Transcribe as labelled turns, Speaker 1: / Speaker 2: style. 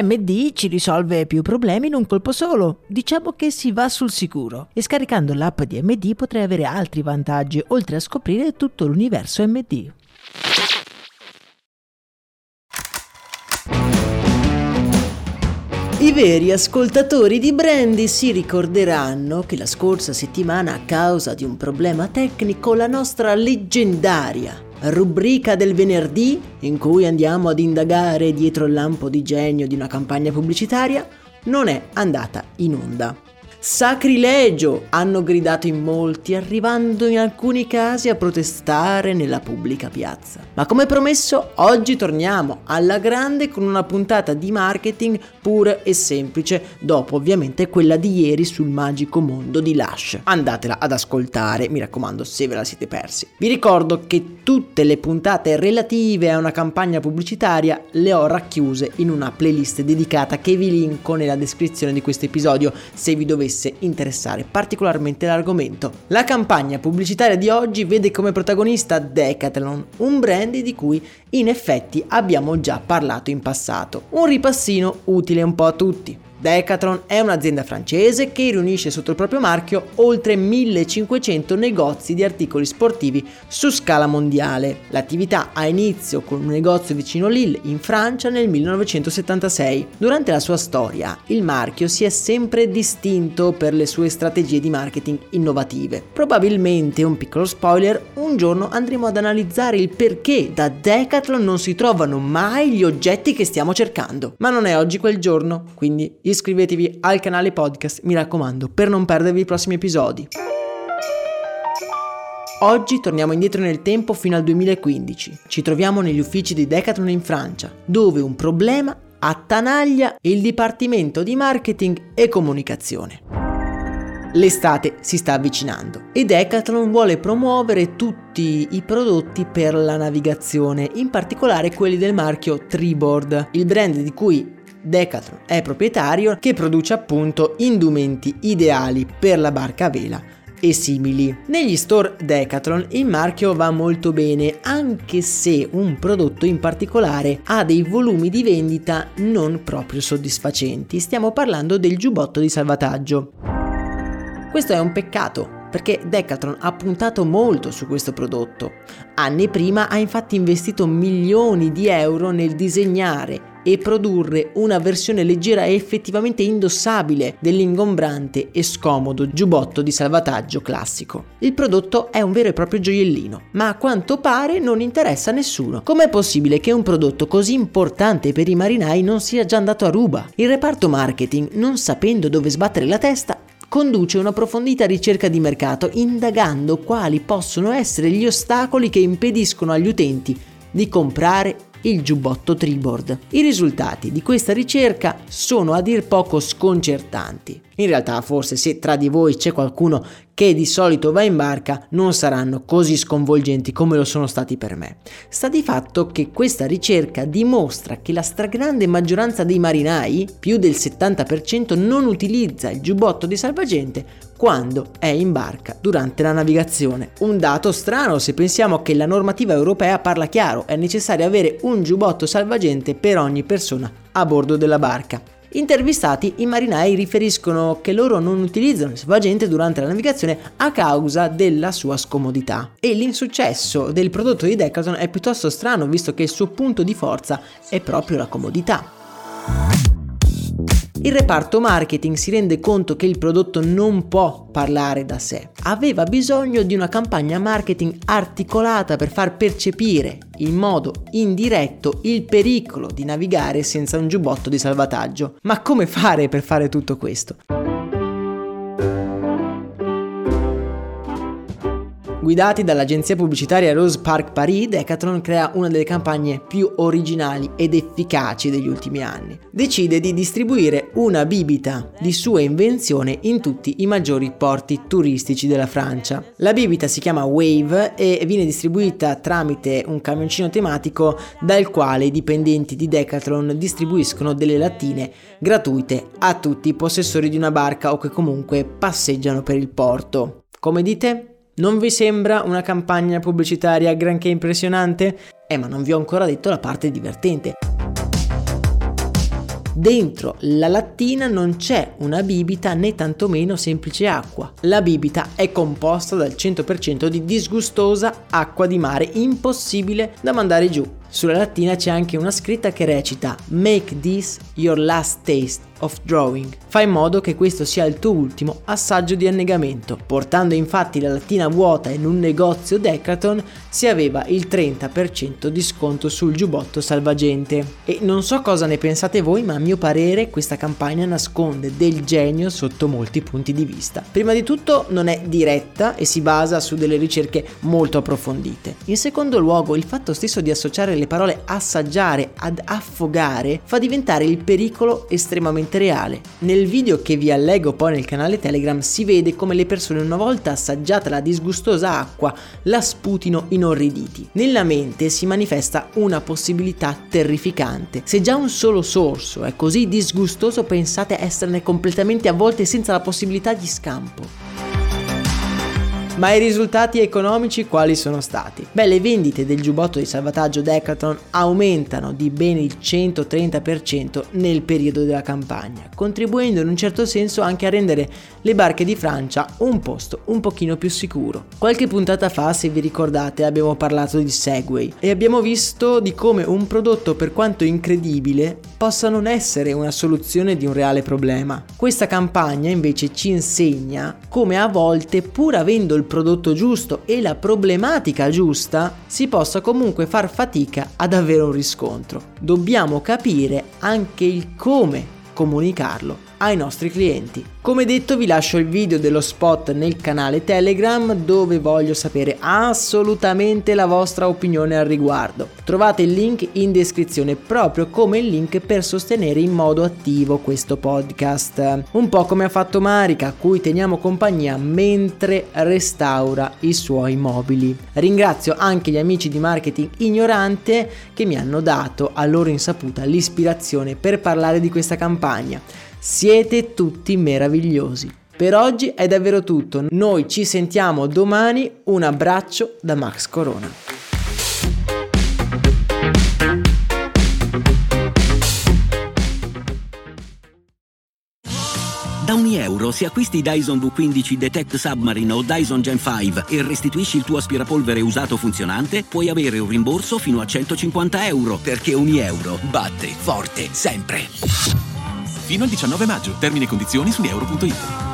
Speaker 1: MD ci risolve più problemi in un colpo solo. Diciamo che si va sul sicuro. E scaricando l'app di MD potrei avere altri vantaggi, oltre a scoprire tutto l'universo MD. I veri ascoltatori di Brandy si ricorderanno che la scorsa settimana, a causa di un problema tecnico, la nostra leggendaria rubrica del venerdì in cui andiamo ad indagare dietro il lampo di genio di una campagna pubblicitaria non è andata in onda. Sacrilegio! hanno gridato in molti, arrivando in alcuni casi a protestare nella pubblica piazza. Ma come promesso, oggi torniamo alla grande con una puntata di marketing pura e semplice, dopo ovviamente quella di ieri sul magico mondo di Lush. Andatela ad ascoltare, mi raccomando, se ve la siete persi. Vi ricordo che tutte le puntate relative a una campagna pubblicitaria le ho racchiuse in una playlist dedicata che vi linko nella descrizione di questo episodio se vi dovesse dovesse interessare particolarmente l'argomento. La campagna pubblicitaria di oggi vede come protagonista Decathlon, un brand di cui in effetti abbiamo già parlato in passato. Un ripassino utile un po' a tutti. Decathlon è un'azienda francese che riunisce sotto il proprio marchio oltre 1500 negozi di articoli sportivi su scala mondiale. L'attività ha inizio con un negozio vicino Lille in Francia nel 1976. Durante la sua storia il marchio si è sempre distinto per le sue strategie di marketing innovative. Probabilmente, un piccolo spoiler, un giorno andremo ad analizzare il perché da Decathlon non si trovano mai gli oggetti che stiamo cercando. Ma non è oggi quel giorno, quindi iscrivetevi al canale podcast, mi raccomando, per non perdervi i prossimi episodi. Oggi torniamo indietro nel tempo fino al 2015. Ci troviamo negli uffici di Decathlon in Francia, dove un problema attanaglia il dipartimento di marketing e comunicazione. L'estate si sta avvicinando e Decathlon vuole promuovere tutti i prodotti per la navigazione, in particolare quelli del marchio Treeboard, il brand di cui Decathlon è proprietario che produce appunto indumenti ideali per la barca a vela e simili. Negli store Decathlon il marchio va molto bene anche se un prodotto in particolare ha dei volumi di vendita non proprio soddisfacenti. Stiamo parlando del giubbotto di salvataggio. Questo è un peccato perché Decathlon ha puntato molto su questo prodotto. Anni prima ha infatti investito milioni di euro nel disegnare e produrre una versione leggera e effettivamente indossabile dell'ingombrante e scomodo giubbotto di salvataggio classico. Il prodotto è un vero e proprio gioiellino, ma a quanto pare non interessa a nessuno. Com'è possibile che un prodotto così importante per i marinai non sia già andato a ruba? Il reparto marketing, non sapendo dove sbattere la testa, conduce un'approfondita ricerca di mercato indagando quali possono essere gli ostacoli che impediscono agli utenti di comprare il giubbotto Triboard. I risultati di questa ricerca sono a dir poco sconcertanti. In realtà forse se tra di voi c'è qualcuno che di solito va in barca non saranno così sconvolgenti come lo sono stati per me. Sta di fatto che questa ricerca dimostra che la stragrande maggioranza dei marinai, più del 70%, non utilizza il giubbotto di salvagente quando è in barca durante la navigazione. Un dato strano se pensiamo che la normativa europea parla chiaro, è necessario avere un giubbotto salvagente per ogni persona a bordo della barca. Intervistati, i marinai riferiscono che loro non utilizzano il salvagente durante la navigazione a causa della sua scomodità. E l'insuccesso del prodotto di Decathlon è piuttosto strano visto che il suo punto di forza è proprio la comodità. Il reparto marketing si rende conto che il prodotto non può parlare da sé. Aveva bisogno di una campagna marketing articolata per far percepire in modo indiretto il pericolo di navigare senza un giubbotto di salvataggio. Ma come fare per fare tutto questo? Guidati dall'agenzia pubblicitaria Rose Park Paris, Decathlon crea una delle campagne più originali ed efficaci degli ultimi anni. Decide di distribuire una bibita di sua invenzione in tutti i maggiori porti turistici della Francia. La bibita si chiama Wave e viene distribuita tramite un camioncino tematico dal quale i dipendenti di Decathlon distribuiscono delle lattine gratuite a tutti i possessori di una barca o che comunque passeggiano per il porto. Come dite? Non vi sembra una campagna pubblicitaria granché impressionante? Eh, ma non vi ho ancora detto la parte divertente. Dentro la lattina non c'è una bibita né tantomeno semplice acqua. La bibita è composta dal 100% di disgustosa acqua di mare impossibile da mandare giù. Sulla lattina c'è anche una scritta che recita Make this your last taste of Drawing. Fa in modo che questo sia il tuo ultimo assaggio di annegamento. Portando infatti la lattina vuota in un negozio Decathlon si aveva il 30% di sconto sul giubbotto salvagente. E non so cosa ne pensate voi, ma a mio parere questa campagna nasconde del genio sotto molti punti di vista. Prima di tutto non è diretta e si basa su delle ricerche molto approfondite. In secondo luogo, il fatto stesso di associare le parole assaggiare ad affogare fa diventare il pericolo estremamente reale. Nel video che vi allego poi nel canale Telegram si vede come le persone una volta assaggiata la disgustosa acqua la sputino inorriditi. Nella mente si manifesta una possibilità terrificante. Se già un solo sorso è così disgustoso pensate esserne completamente avvolte senza la possibilità di scampo. Ma i risultati economici quali sono stati? Beh, le vendite del giubbotto di salvataggio Decathlon aumentano di ben il 130% nel periodo della campagna, contribuendo in un certo senso anche a rendere le barche di Francia un posto un pochino più sicuro. Qualche puntata fa, se vi ricordate, abbiamo parlato di Segway e abbiamo visto di come un prodotto per quanto incredibile possa non essere una soluzione di un reale problema. Questa campagna invece ci insegna come a volte pur avendo il il prodotto giusto e la problematica giusta, si possa comunque far fatica ad avere un riscontro. Dobbiamo capire anche il come comunicarlo ai nostri clienti. Come detto vi lascio il video dello spot nel canale Telegram dove voglio sapere assolutamente la vostra opinione al riguardo. Trovate il link in descrizione proprio come il link per sostenere in modo attivo questo podcast. Un po' come ha fatto Marica a cui teniamo compagnia mentre restaura i suoi mobili. Ringrazio anche gli amici di marketing ignorante che mi hanno dato a loro insaputa l'ispirazione per parlare di questa campagna. Siete tutti meravigliosi. Per oggi è davvero tutto, noi ci sentiamo domani, un abbraccio da Max Corona.
Speaker 2: Da ogni euro, se acquisti Dyson V15 Detect Submarine o Dyson Gen 5 e restituisci il tuo aspirapolvere usato funzionante, puoi avere un rimborso fino a 150 euro, perché ogni euro batte forte sempre.
Speaker 3: Fino al 19 maggio. Termini e condizioni su euro.it.